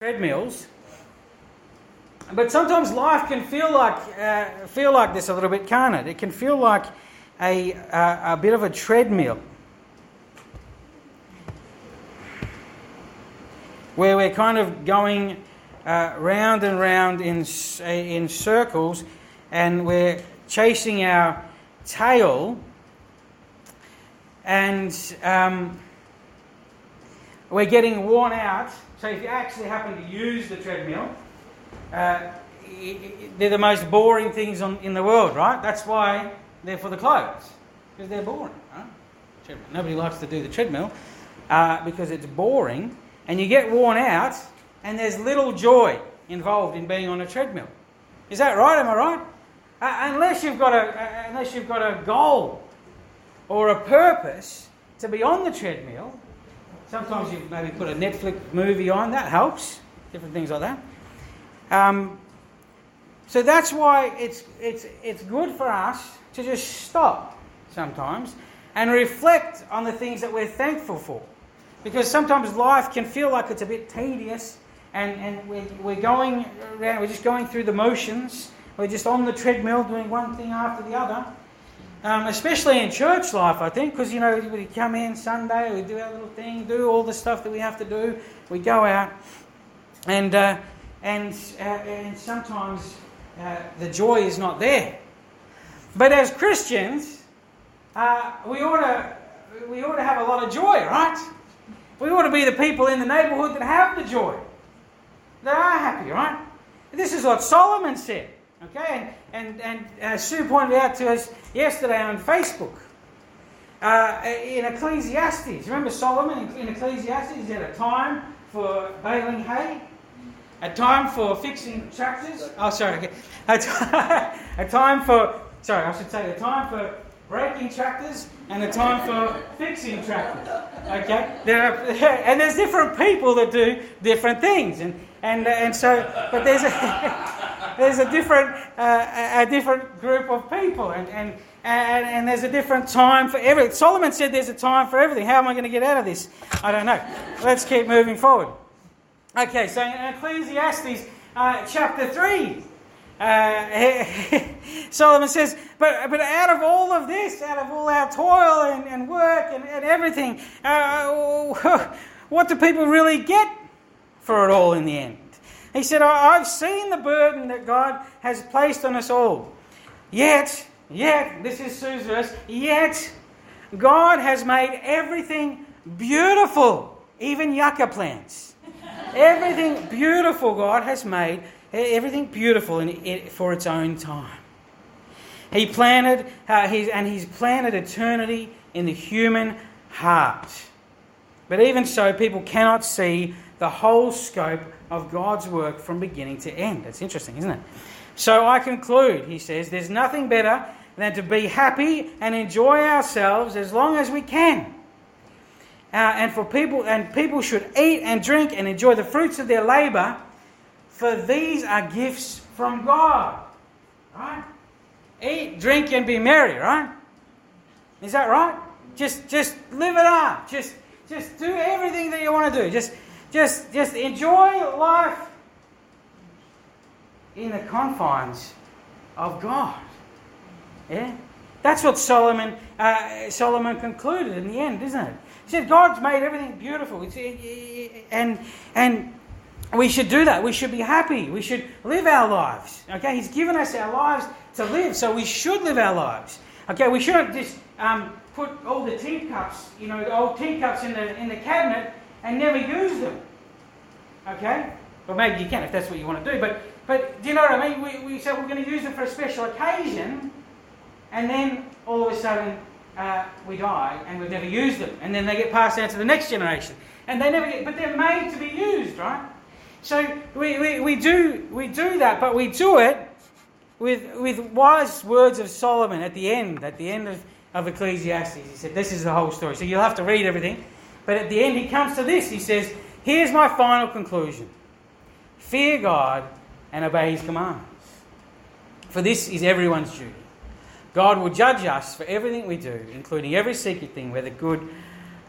treadmills. But sometimes life can feel like uh, feel like this a little bit, can't it? It can feel like a, a, a bit of a treadmill, where we're kind of going uh, round and round in in circles, and we're chasing our tail, and um, we're getting worn out so if you actually happen to use the treadmill, uh, they're the most boring things on, in the world, right? That's why they're for the clothes, because they're boring. Right? Nobody likes to do the treadmill uh, because it's boring, and you get worn out, and there's little joy involved in being on a treadmill. Is that right? Am I right? Uh, unless you've got a uh, unless you've got a goal or a purpose to be on the treadmill, Sometimes you maybe put a Netflix movie on, that helps. Different things like that. Um, so that's why it's, it's, it's good for us to just stop sometimes and reflect on the things that we're thankful for. Because sometimes life can feel like it's a bit tedious and, and we're, we're going around, we're just going through the motions. We're just on the treadmill doing one thing after the other. Um, especially in church life, I think, because you know we come in Sunday, we do our little thing, do all the stuff that we have to do. We go out, and uh, and uh, and sometimes uh, the joy is not there. But as Christians, uh, we ought to we ought to have a lot of joy, right? We ought to be the people in the neighbourhood that have the joy, that are happy, right? This is what Solomon said. Okay, and, and, uh, Sue pointed out to us yesterday on Facebook. Uh, in Ecclesiastes, remember Solomon in, Ecclesiastes? Had a time for baling hay, a time for fixing tractors. Oh, sorry, okay. a, t- a time for sorry, I should say a time for breaking tractors and a time for fixing tractors. Okay, there are, and there's different people that do different things, and and and so, but there's a there's a different, uh, a different group of people, and, and, and, and there's a different time for everything. Solomon said there's a time for everything. How am I going to get out of this? I don't know. Let's keep moving forward. Okay, so in Ecclesiastes uh, chapter 3, uh, Solomon says, but, but out of all of this, out of all our toil and, and work and, and everything, uh, what do people really get for it all in the end? He said, I've seen the burden that God has placed on us all. Yet, yet, this is Sue's verse, yet God has made everything beautiful, even yucca plants. everything beautiful God has made, everything beautiful in, it for its own time. He planted, uh, he's, and He's planted eternity in the human heart. But even so, people cannot see the whole scope of God's work from beginning to end. It's interesting, isn't it? So I conclude, he says, there's nothing better than to be happy and enjoy ourselves as long as we can. Uh, and for people and people should eat and drink and enjoy the fruits of their labor, for these are gifts from God. Right? Eat, drink, and be merry, right? Is that right? Just just live it up. Just just do everything that you want to do. Just just, just enjoy life in the confines of God. Yeah? That's what Solomon, uh, Solomon concluded in the end, isn't it? He said, God's made everything beautiful. And, and we should do that. We should be happy. We should live our lives. Okay? He's given us our lives to live, so we should live our lives. Okay? We shouldn't just um, put all the teacups, you know, the old teacups in the, in the cabinet and never use them. Okay? Well, maybe you can if that's what you want to do. But, but do you know what I mean? We, we said we're going to use them for a special occasion, and then all of a sudden uh, we die and we've never used them. And then they get passed down to the next generation. And they never get, but they're made to be used, right? So we, we, we, do, we do that, but we do it with, with wise words of Solomon at the end, at the end of, of Ecclesiastes. He said, This is the whole story. So you'll have to read everything. But at the end, he comes to this. He says, Here's my final conclusion fear God and obey His commands. For this is everyone's duty. God will judge us for everything we do, including every secret thing, whether good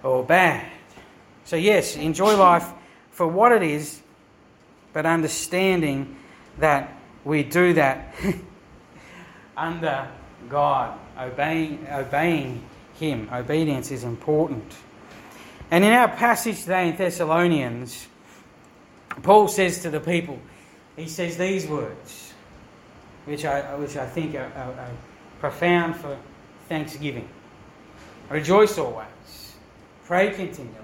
or bad. So, yes, enjoy life for what it is but understanding that we do that under God, obeying, obeying Him. Obedience is important. And in our passage today in Thessalonians, Paul says to the people, he says these words, which I, which I think are, are, are profound for thanksgiving. Rejoice always, pray continually,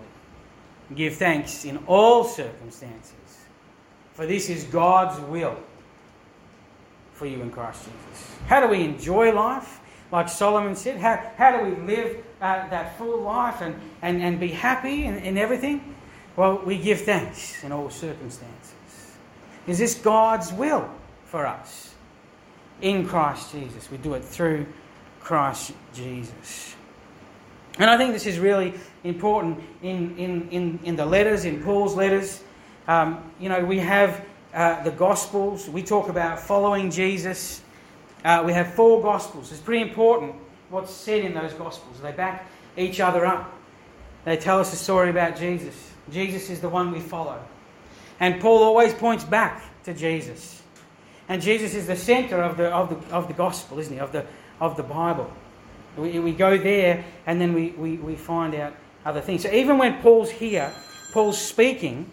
give thanks in all circumstances, for this is God's will for you in Christ Jesus. How do we enjoy life? Like Solomon said, how, how do we live uh, that full life and, and, and be happy in, in everything? Well, we give thanks in all circumstances. Is this God's will for us in Christ Jesus? We do it through Christ Jesus. And I think this is really important in, in, in, in the letters, in Paul's letters. Um, you know, we have uh, the Gospels, we talk about following Jesus. Uh, we have four Gospels. It's pretty important what's said in those Gospels. They back each other up, they tell us a story about Jesus. Jesus is the one we follow. And Paul always points back to Jesus. And Jesus is the centre of the, of, the, of the gospel, isn't he? Of the, of the Bible. We, we go there and then we, we, we find out other things. So even when Paul's here, Paul's speaking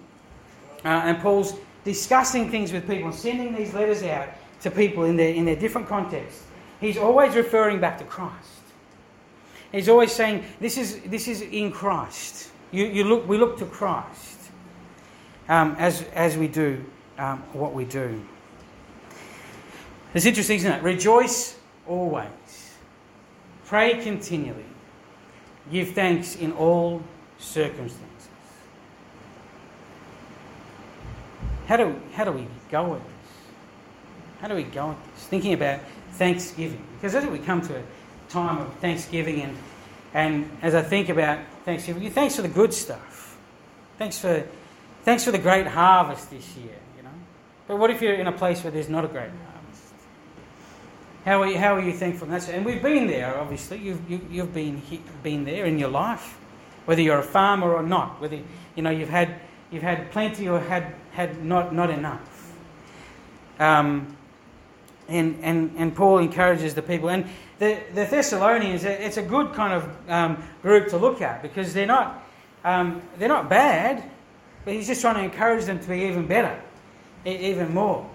uh, and Paul's discussing things with people and sending these letters out to people in their, in their different contexts, he's always referring back to Christ. He's always saying, This is, this is in Christ. You, you look, we look to Christ um, as, as we do um, what we do. It's interesting, isn't it? Rejoice always, pray continually, give thanks in all circumstances. How do, how do we go this? How do we go with this? Thinking about Thanksgiving. Because as we come to a time of Thanksgiving, and, and as I think about Thanksgiving, thanks for the good stuff. Thanks for, thanks for the great harvest this year, you know. But what if you're in a place where there's not a great harvest? How are you, how are you thankful? That's, and we've been there, obviously. You've, you, have you have been, been there in your life, whether you're a farmer or not, whether you know, you've, had, you've had plenty or had, had not, not enough. Um, and, and, and Paul encourages the people. And the, the Thessalonians, it's a good kind of um, group to look at because they're not, um, they're not bad, but he's just trying to encourage them to be even better, even more.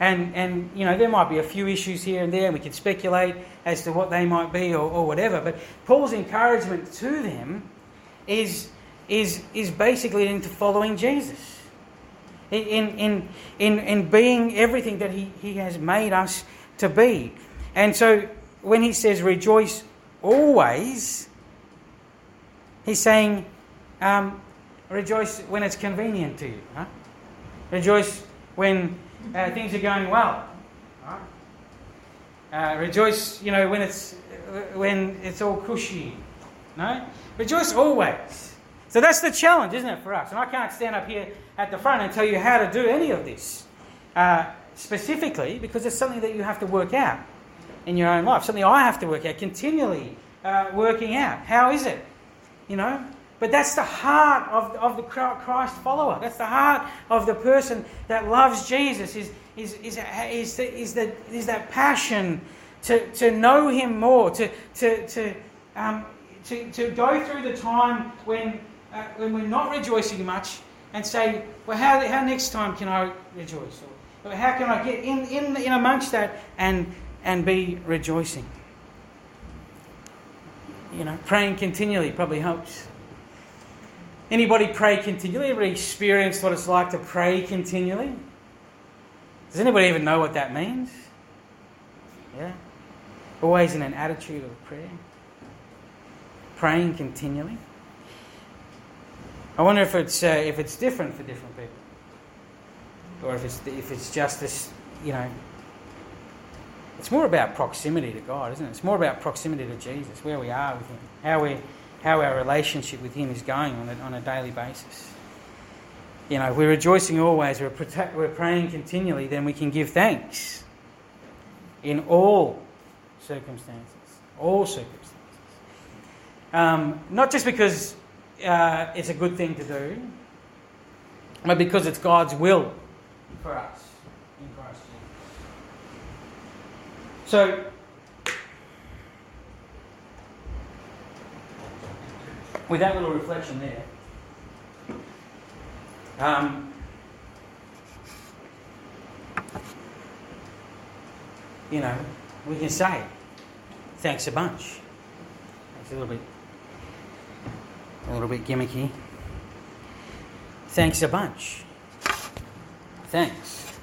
And, and, you know, there might be a few issues here and there, and we can speculate as to what they might be or, or whatever. But Paul's encouragement to them is, is, is basically into following Jesus in, in, in, in being everything that he, he has made us to be. And so when he says rejoice always, he's saying um, rejoice when it's convenient to you. Huh? Rejoice when uh, things are going well. Uh, rejoice, you know, when it's when it's all cushy. No, rejoice always. So that's the challenge, isn't it, for us? And I can't stand up here at the front and tell you how to do any of this uh, specifically because it's something that you have to work out in your own life, something I have to work out, continually uh, working out. How is it? You know? But that's the heart of, of the Christ follower. That's the heart of the person that loves Jesus, is, is, is, is, the, is, the, is that passion to, to know Him more, to, to, to, um, to, to go through the time when, uh, when we're not rejoicing much and say, well, how, how next time can I rejoice? Or how can I get in, in, in amongst that and, and be rejoicing? You know, praying continually probably helps. Anybody pray continually? Anybody experienced what it's like to pray continually? Does anybody even know what that means? Yeah? Always in an attitude of prayer. Praying continually. I wonder if it's, uh, if it's different for different people. Or if it's, if it's just this, you know, it's more about proximity to God, isn't it? It's more about proximity to Jesus, where we are with Him, how, we, how our relationship with Him is going on a, on a daily basis. You know, we're rejoicing always, we're, protect, we're praying continually, then we can give thanks in all circumstances. All circumstances. Um, not just because uh, it's a good thing to do, but because it's God's will for us in Christ Jesus. So, with that little reflection there, um, you know, we can say thanks a bunch. It's a little bit, a little bit gimmicky. Thanks a bunch. Thanks.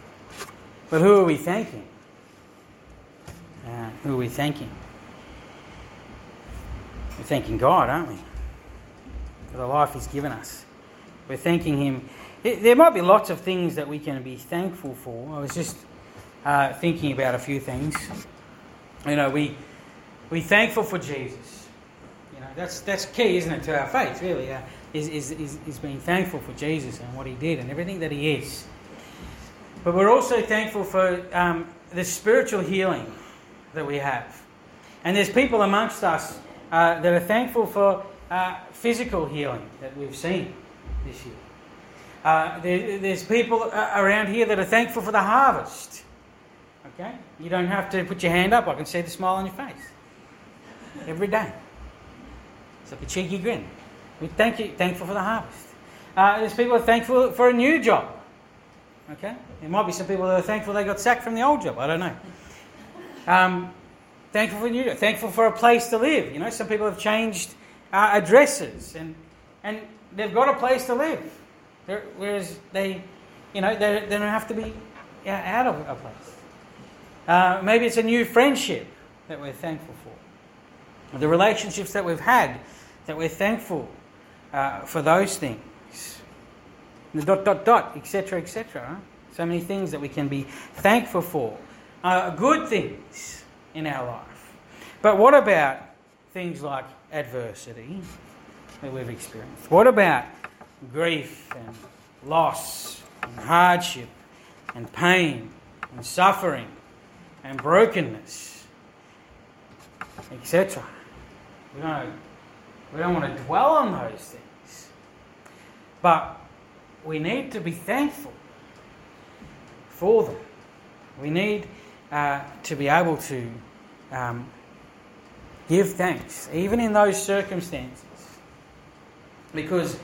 But who are we thanking? Uh, who are we thanking? We're thanking God, aren't we? For the life He's given us. We're thanking Him. There might be lots of things that we can be thankful for. I was just uh, thinking about a few things. You know, we we're thankful for Jesus. That's that's key, isn't it, to our faith? Really, uh, is, is is is being thankful for Jesus and what He did and everything that He is. But we're also thankful for um, the spiritual healing that we have. And there's people amongst us uh, that are thankful for uh, physical healing that we've seen this year. Uh, there, there's people uh, around here that are thankful for the harvest. Okay? You don't have to put your hand up. I can see the smile on your face every day. It's like a cheeky grin. We thank you, thankful for the harvest. Uh, there's people thankful for a new job. Okay? There might be some people that are thankful they got sacked from the old job. I don't know. Um, thankful for a new job. Thankful for a place to live. You know, some people have changed uh, addresses and, and they've got a place to live. They're, whereas they, you know, they, they don't have to be out of a place. Uh, maybe it's a new friendship that we're thankful for. The relationships that we've had, that we're thankful uh, for those things. The dot, dot, dot, etc., etc. So many things that we can be thankful for. Uh, good things in our life. But what about things like adversity that we've experienced? What about grief and loss and hardship and pain and suffering and brokenness, etc. We don't, we don't want to dwell on those things. But we need to be thankful for them. We need uh, to be able to um, give thanks, even in those circumstances, because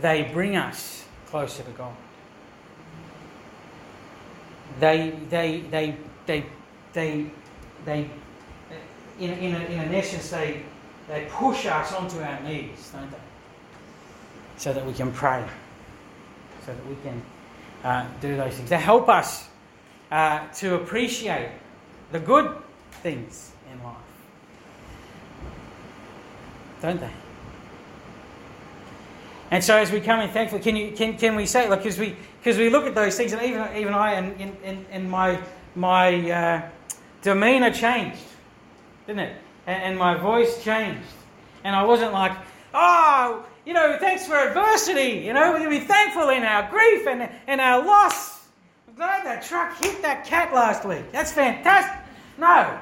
they bring us closer to God. They, they, they, they, they, they in, in, a, in an essence, they, they push us onto our knees, don't they? So that we can pray, so that we can uh, do those things. They help us uh, to appreciate the good things in life, don't they? And so as we come in thankful, can, you, can, can we say, like, because we, cause we look at those things, and even, even I, and, and, and my, my uh, demeanour changed, didn't it? And, and my voice changed. And I wasn't like, oh, you know, thanks for adversity. You know, we can be thankful in our grief and, and our loss. I'm glad that truck hit that cat last week. That's fantastic. No.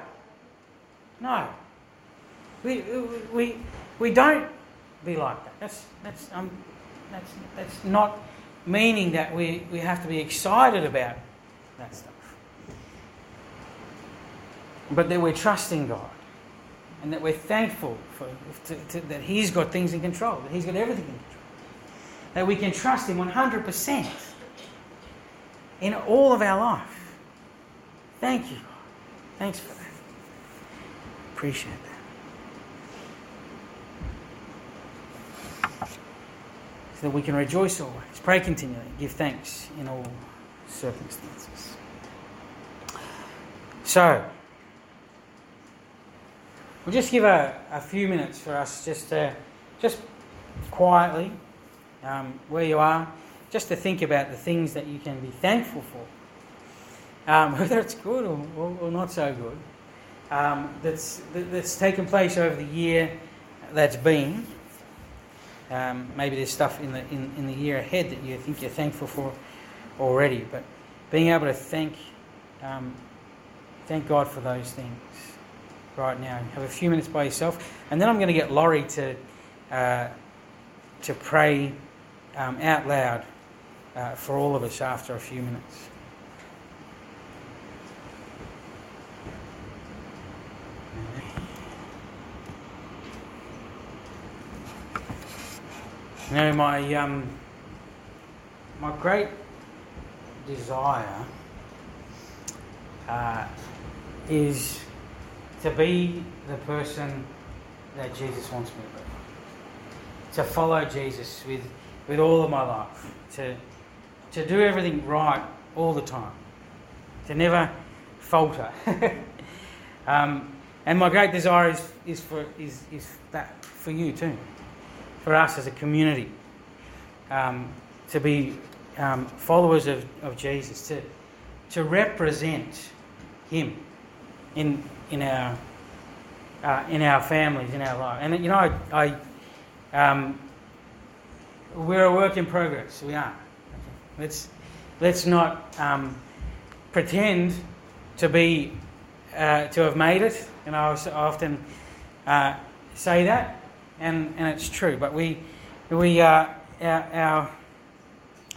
No. We, we, we don't be like that. That's, that's, um, that's, that's not meaning that we, we have to be excited about that stuff. But that we're trusting God and that we're thankful for, to, to, that He's got things in control, that He's got everything in control. That we can trust Him 100% in all of our life. Thank you, Thanks for that. Appreciate that. so that we can rejoice always, pray continually, give thanks in all circumstances. So, we'll just give a, a few minutes for us just to, just quietly, um, where you are, just to think about the things that you can be thankful for, um, whether it's good or, or, or not so good, um, that's, that's taken place over the year that's been. Um, maybe there's stuff in the in, in the year ahead that you think you're thankful for already, but being able to thank um, thank God for those things right now. Have a few minutes by yourself. And then I'm going to get Laurie to, uh, to pray um, out loud uh, for all of us after a few minutes. You know, my, um, my great desire uh, is to be the person that Jesus wants me to be. To follow Jesus with, with all of my life. To, to do everything right all the time. To never falter. um, and my great desire is, is, for, is, is that for you too. For us as a community. Um, to be um, followers of, of Jesus. To, to represent Him in, in our uh, in our families, in our life. And you know, I, I um, we're a work in progress. We are. Let's let's not um, pretend to be uh, to have made it. And I often uh, say that, and and it's true. But we we uh, our, our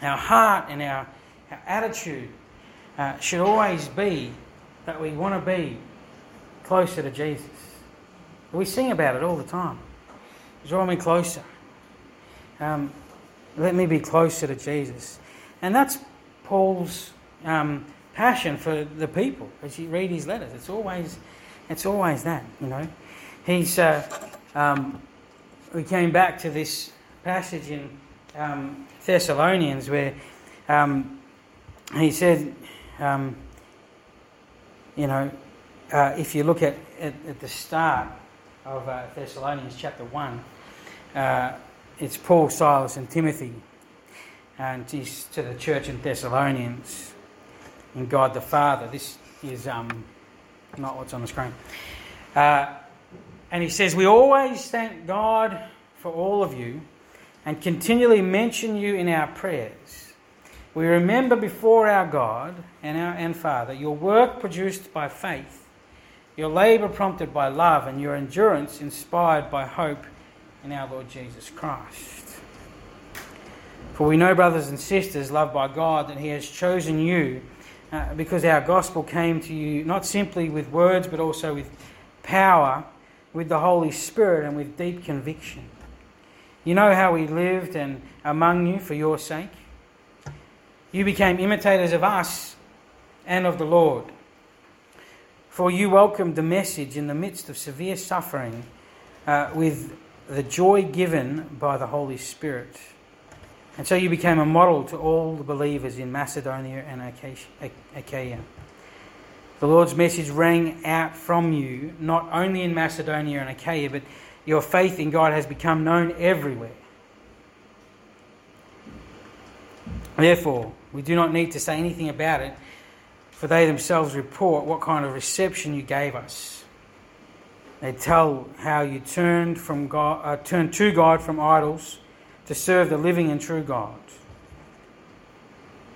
our heart and our our attitude uh, should always be that we want to be closer to Jesus. We sing about it all the time. Draw me closer. Um, let me be closer to Jesus. And that's Paul's um, passion for the people as you read his letters. It's always, it's always that, you know. He's, uh, um, we came back to this passage in um, Thessalonians where um, he said, um, you know, uh, if you look at, at, at the start of uh, Thessalonians chapter 1, uh, it's Paul, Silas, and Timothy, and he's to the church in Thessalonians, in God the Father. This is um, not what's on the screen. Uh, and he says, We always thank God for all of you and continually mention you in our prayers. We remember before our God and our and Father your work produced by faith your labour prompted by love, and your endurance inspired by hope in our Lord Jesus Christ. For we know, brothers and sisters, loved by God, that He has chosen you uh, because our gospel came to you not simply with words, but also with power, with the Holy Spirit, and with deep conviction. You know how we lived and among you for your sake. You became imitators of us and of the Lord. For you welcomed the message in the midst of severe suffering uh, with the joy given by the Holy Spirit. And so you became a model to all the believers in Macedonia and Achaia. The Lord's message rang out from you, not only in Macedonia and Achaia, but your faith in God has become known everywhere. Therefore, we do not need to say anything about it for they themselves report what kind of reception you gave us. They tell how you turned from God, uh, turned to God from idols to serve the living and true God,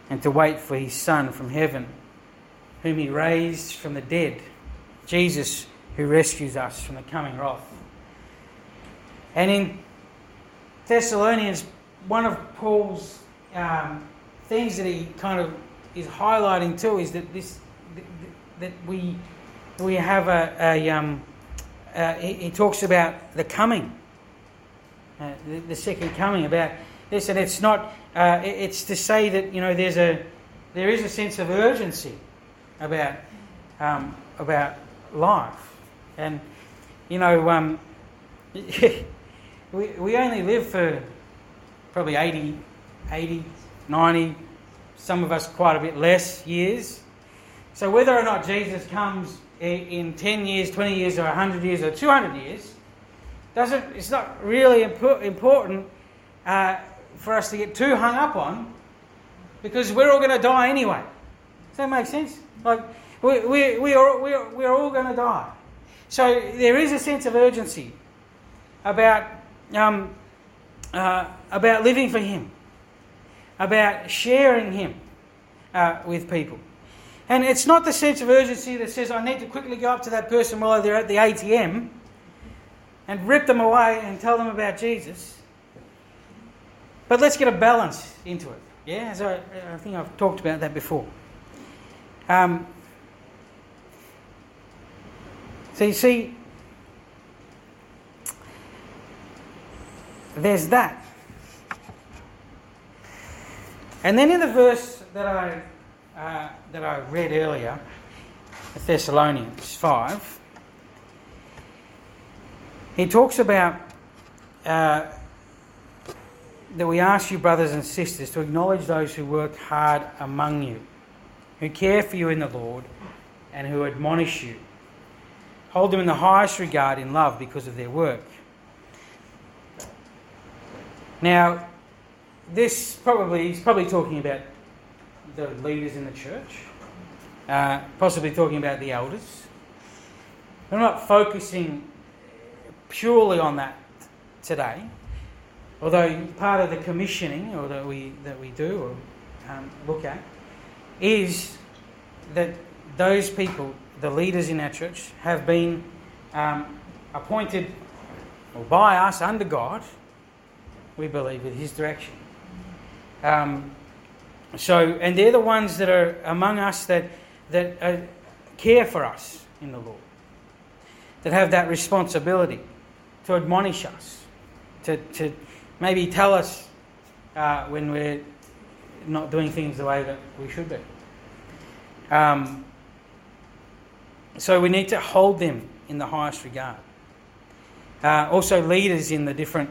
and to wait for His Son from heaven, whom He raised from the dead, Jesus, who rescues us from the coming wrath. And in Thessalonians, one of Paul's um, things that he kind of is highlighting too is that this that we we have a, a um, uh, he, he, talks about the coming, uh, the, the, second coming about this, and it's not uh, it's to say that you know there's a there is a sense of urgency about um, about life, and you know um, we we only live for probably 80, 80 90 some of us quite a bit less years. So whether or not Jesus comes in 10 years, 20 years, or 100 years, or 200 years, doesn't, it's not really important uh, for us to get too hung up on because we're all going to die anyway. Does that make sense? Like, we, we, we are, we are, we are all going to die. So there is a sense of urgency about, um, uh, about living for Him about sharing Him uh, with people. And it's not the sense of urgency that says, I need to quickly go up to that person while they're at the ATM and rip them away and tell them about Jesus. But let's get a balance into it. Yeah, so I, I think I've talked about that before. Um, so you see, there's that. And then in the verse that I, uh, that I read earlier, Thessalonians 5, he talks about uh, that we ask you, brothers and sisters, to acknowledge those who work hard among you, who care for you in the Lord, and who admonish you. Hold them in the highest regard in love because of their work. Now, this probably he's probably talking about the leaders in the church, uh, possibly talking about the elders. I'm not focusing purely on that today, although part of the commissioning or that we that we do or um, look at is that those people, the leaders in our church, have been um, appointed by us under God. We believe with His direction. Um, so, and they're the ones that are among us that that uh, care for us in the Lord, that have that responsibility to admonish us, to, to maybe tell us uh, when we're not doing things the way that we should be. Um, so we need to hold them in the highest regard. Uh, also, leaders in the different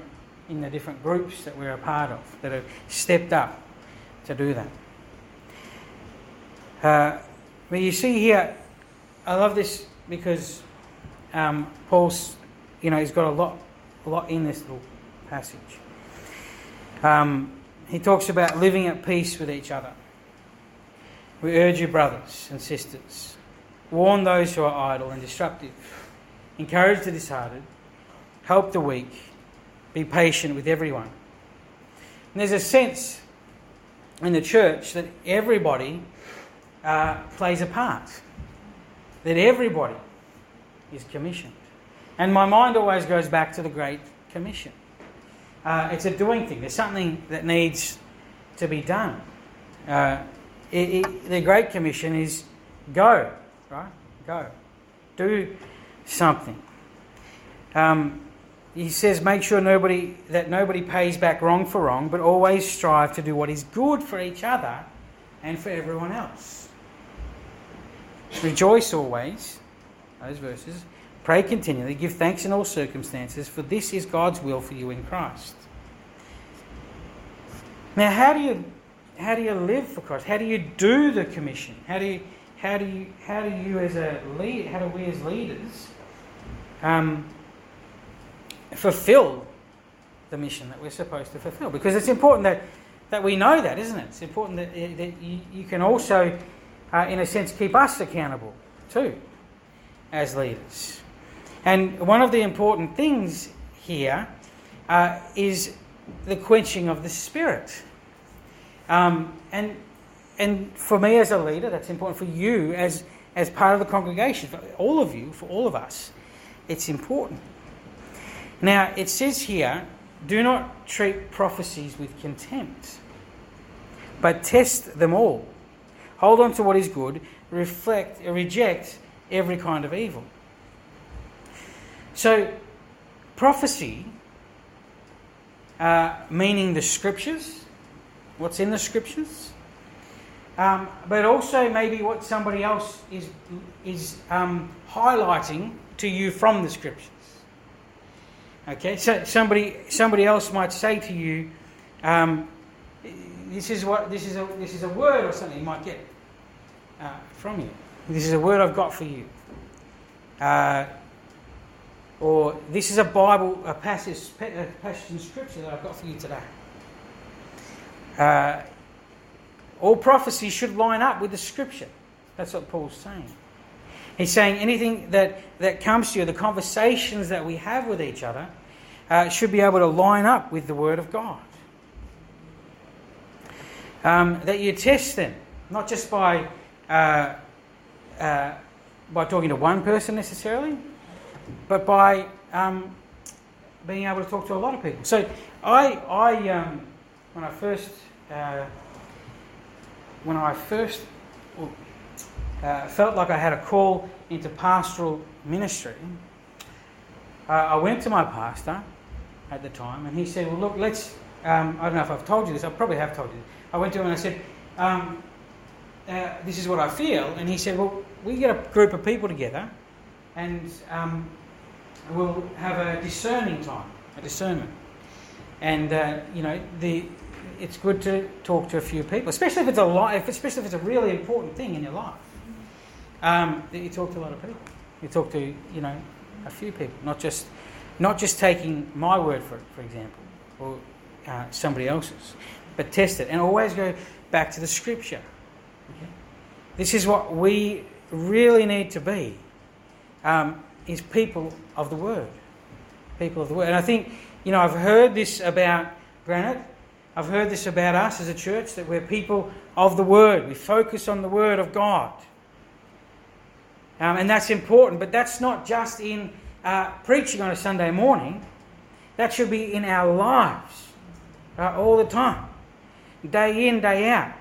in the different groups that we're a part of that have stepped up to do that. Uh, but you see here, I love this because um, Paul's, you know, he's got a lot, a lot in this little passage. Um, he talks about living at peace with each other. We urge you, brothers and sisters, warn those who are idle and disruptive, encourage the disheartened, help the weak, be patient with everyone. And there's a sense in the church that everybody uh, plays a part, that everybody is commissioned. And my mind always goes back to the Great Commission. Uh, it's a doing thing, there's something that needs to be done. Uh, it, it, the Great Commission is go, right? Go. Do something. Um, he says, make sure nobody that nobody pays back wrong for wrong, but always strive to do what is good for each other and for everyone else. Rejoice always, those verses. Pray continually, give thanks in all circumstances, for this is God's will for you in Christ. Now, how do you how do you live for Christ? How do you do the commission? How do you how do you how do you as a lead how do we as leaders um, fulfill the mission that we're supposed to fulfill? Because it's important that that we know that, isn't it? It's important that, that you, you can also, uh, in a sense, keep us accountable too as leaders. And one of the important things here uh, is the quenching of the spirit. Um, and and for me as a leader, that's important. For you as as part of the congregation, for all of you, for all of us, it's important. Now it says here, do not treat prophecies with contempt, but test them all. Hold on to what is good. Reflect, reject every kind of evil. So, prophecy, uh, meaning the scriptures, what's in the scriptures, um, but also maybe what somebody else is is um, highlighting to you from the scriptures. Okay, so somebody somebody else might say to you, um, "This is what this is a this is a word or something you might get uh, from you. This is a word I've got for you." Uh, or this is a Bible, a passage, a passage in Scripture that I've got for you today. Uh, all prophecy should line up with the Scripture. That's what Paul's saying. He's saying anything that, that comes to you, the conversations that we have with each other, uh, should be able to line up with the Word of God. Um, that you test them, not just by, uh, uh, by talking to one person necessarily, but by um, being able to talk to a lot of people. So I, I um, when I first uh, when I first uh, felt like I had a call into pastoral ministry, uh, I went to my pastor at the time and he said, Well, look, let's. Um, I don't know if I've told you this, I probably have told you. I went to him and I said, um, uh, "This is what I feel," and he said, "Well, we get a group of people together, and um, we'll have a discerning time, a discernment, and uh, you know the." It's good to talk to a few people, especially if it's a life, especially if it's a really important thing in your life. Um, that you talk to a lot of people. You talk to you know a few people, not just not just taking my word for it, for example, or uh, somebody else's, but test it and always go back to the scripture. Okay? This is what we really need to be: um, is people of the word, people of the word. And I think you know I've heard this about Granite. I've heard this about us as a church that we're people of the word. We focus on the word of God. Um, and that's important, but that's not just in uh, preaching on a Sunday morning. That should be in our lives uh, all the time, day in, day out.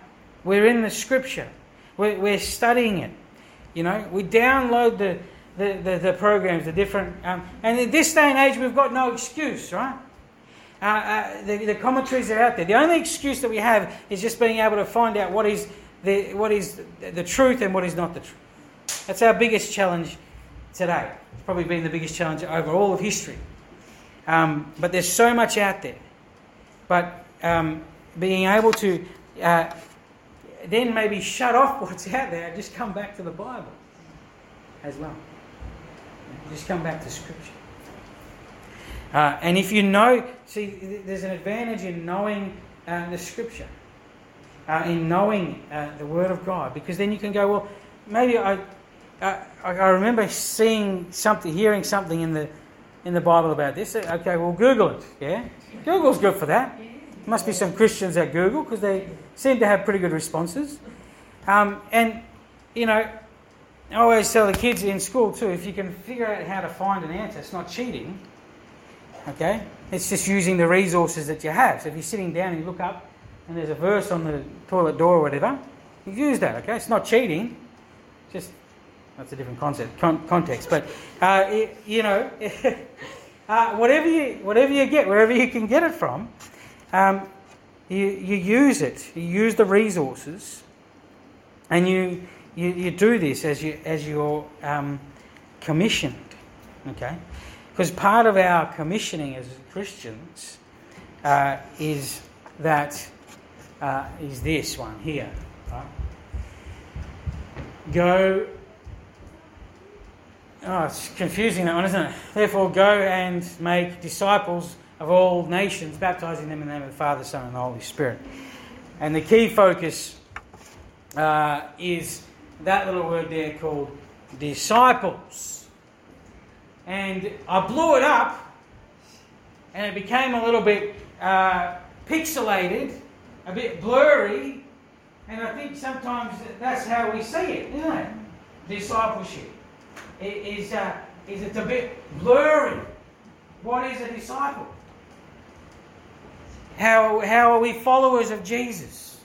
We're in the scripture, we're, we're studying it. You know, we download the, the, the, the programs, the different. Um, and in this day and age, we've got no excuse, right? Uh, uh, the, the commentaries are out there. The only excuse that we have is just being able to find out what is the, what is the truth and what is not the truth. That's our biggest challenge today. It's probably been the biggest challenge over all of history. Um, but there's so much out there. But um, being able to uh, then maybe shut off what's out there and just come back to the Bible as well. Just come back to Scripture. Uh, and if you know, see, there's an advantage in knowing uh, the Scripture, uh, in knowing uh, the Word of God, because then you can go, well, maybe I, I, I remember seeing something, hearing something in the in the Bible about this. Okay, well, Google it. Yeah, Google's good for that. Must be some Christians at Google because they seem to have pretty good responses. Um, and you know, I always tell the kids in school too: if you can figure out how to find an answer, it's not cheating. Okay, it's just using the resources that you have. So if you're sitting down and you look up and there's a verse on the toilet door or whatever, you use that. Okay, it's not cheating. Just that's a different concept, con- context. But uh, it, you know, uh, whatever you whatever you get, wherever you can get it from, um, you you use it. You use the resources, and you you, you do this as you as you're um, commissioned. Okay, because part of our commissioning as Christians uh, is that uh, is this one here. Right? Go Oh, it's confusing that one, isn't it? Therefore, go and make disciples of all nations, baptizing them in the name of the Father, Son, and the Holy Spirit. And the key focus uh, is that little word there called disciples. And I blew it up, and it became a little bit uh, pixelated, a bit blurry, and I think sometimes that's how we see it, isn't it? Discipleship is, uh, is it's a bit blurry. What is a disciple? How, how are we followers of Jesus?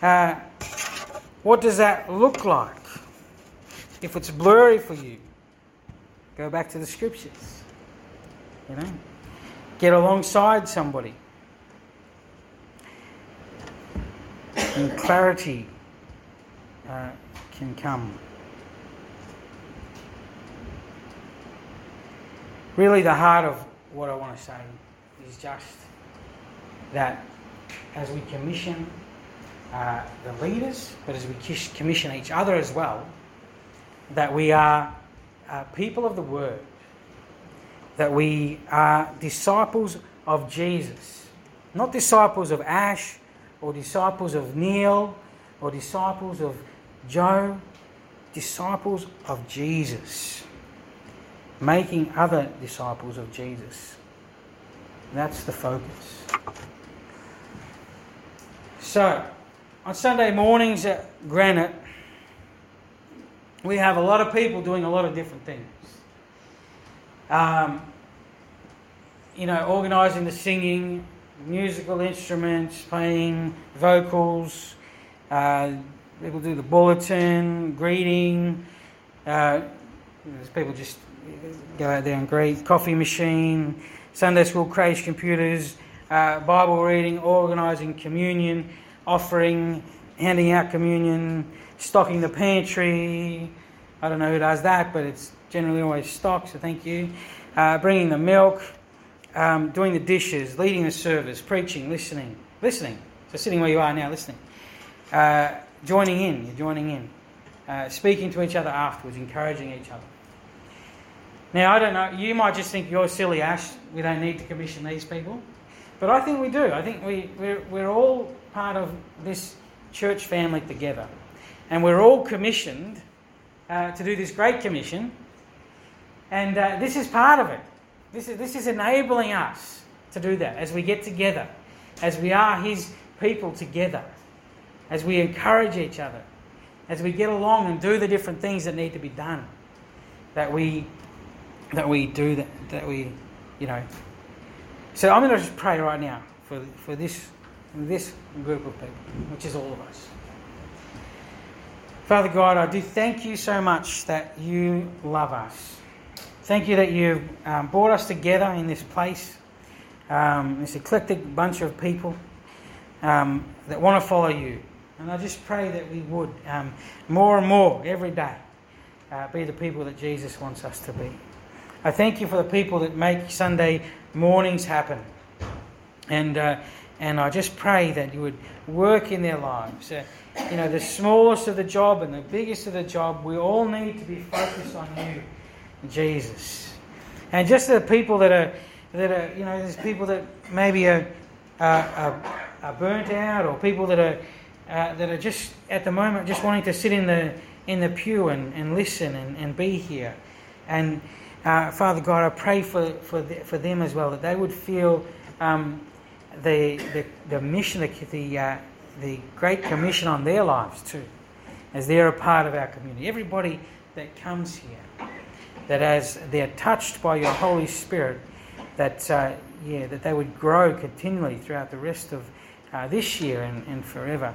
Uh, what does that look like? If it's blurry for you, go back to the scriptures. You know, get alongside somebody. And clarity uh, can come. Really the heart of what I want to say is just that as we commission uh, the leaders, but as we commission each other as well, that we are uh, people of the Word, that we are disciples of Jesus, not disciples of Ash or disciples of Neil or disciples of Joe, disciples of Jesus making other disciples of Jesus. That's the focus. So, on Sunday mornings at Granite, we have a lot of people doing a lot of different things. Um, you know, organising the singing, musical instruments, playing vocals. Uh, people do the bulletin, greeting. Uh, there's people just go out there and greet. Coffee machine, Sunday school crèche computers, uh, Bible reading, organising communion, offering, handing out communion, stocking the pantry. I don't know who does that, but it's generally always stocked, so thank you. Uh, bringing the milk, um, doing the dishes, leading the service, preaching, listening. Listening. So sitting where you are now, listening. Uh, joining in, you're joining in. Uh, speaking to each other afterwards, encouraging each other. Now, I don't know, you might just think you're silly, Ash, we don't need to commission these people. But I think we do. I think we, we're, we're all part of this church family together. And we're all commissioned uh, to do this great commission. And uh, this is part of it. This is, this is enabling us to do that as we get together, as we are His people together, as we encourage each other, as we get along and do the different things that need to be done. That we that we do that, that we, you know. So I'm going to just pray right now for, for this, this group of people, which is all of us. Father God, I do thank you so much that you love us. Thank you that you've um, brought us together in this place, um, this eclectic bunch of people um, that want to follow you. And I just pray that we would, um, more and more, every day, uh, be the people that Jesus wants us to be. I thank you for the people that make Sunday mornings happen. And, uh, and I just pray that you would work in their lives. Uh, you know, the smallest of the job and the biggest of the job, we all need to be focused on you, Jesus. And just the people that are, that are you know, there's people that maybe are, are, are burnt out or people that are, uh, that are just at the moment just wanting to sit in the, in the pew and, and listen and, and be here. And uh, Father God, I pray for, for, the, for them as well, that they would feel um, the, the, the mission, the, the, uh, the Great Commission on their lives too, as they're a part of our community. Everybody that comes here, that as they're touched by your Holy Spirit, that, uh, yeah, that they would grow continually throughout the rest of uh, this year and, and forever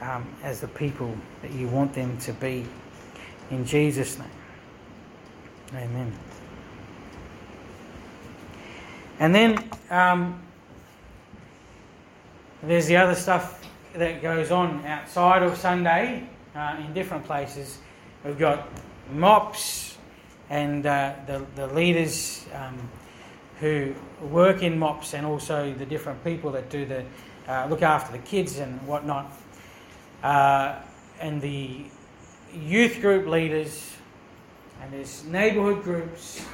um, as the people that you want them to be. In Jesus' name. Amen. And then um, there's the other stuff that goes on outside of Sunday uh, in different places. We've got MOPS and uh, the, the leaders um, who work in MOPS and also the different people that do the uh, look after the kids and whatnot. Uh, and the youth group leaders and there's neighbourhood groups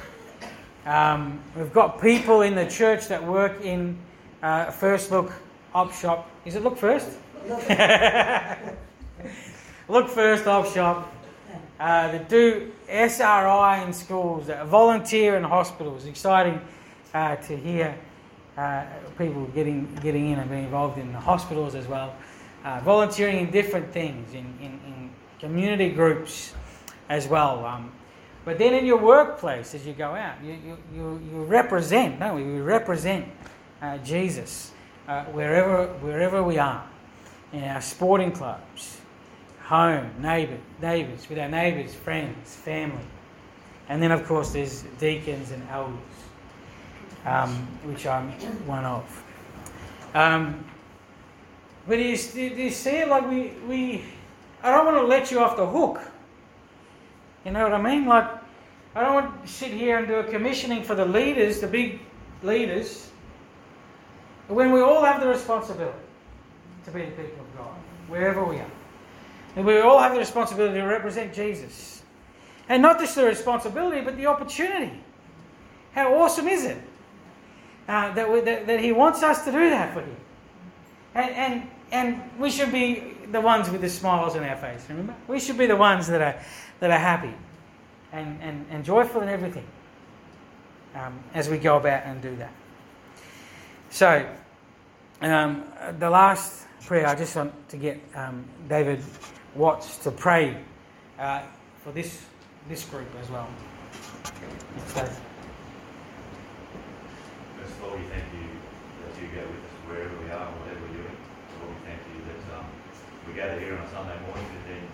um, we've got people in the church that work in uh, First Look Op Shop. Is it Look First? Look First Op Shop. Uh, that do SRI in schools, that volunteer in hospitals. Exciting uh, to hear uh, people getting getting in and being involved in the hospitals as well. Uh, volunteering in different things, in, in, in community groups as well. Um, but then in your workplace, as you go out, you, you, you, represent, don't we? We represent uh, Jesus uh, wherever, wherever we are. In our sporting clubs, home, neighbour, neighbours, with our neighbours, friends, family. And then, of course, there's deacons and elders, um, which I'm one of. Um, but do you, do you see it like we, we, I don't want to let you off the hook you know what I mean? Like, I don't want to sit here and do a commissioning for the leaders, the big leaders, when we all have the responsibility to be the people of God, wherever we are. And we all have the responsibility to represent Jesus. And not just the responsibility, but the opportunity. How awesome is it uh, that, we, that, that, He wants us to do that for Him? And, and, and we should be the ones with the smiles on our face, remember? We should be the ones that are that are happy and, and, and joyful in everything um, as we go about and do that. So, um, the last prayer, I just want to get um, David Watts to pray uh, for this, this group as well. Of all, we thank you that you go with us wherever we are and whatever we're doing. Lord, we thank you that um, we gather here on a Sunday morning and then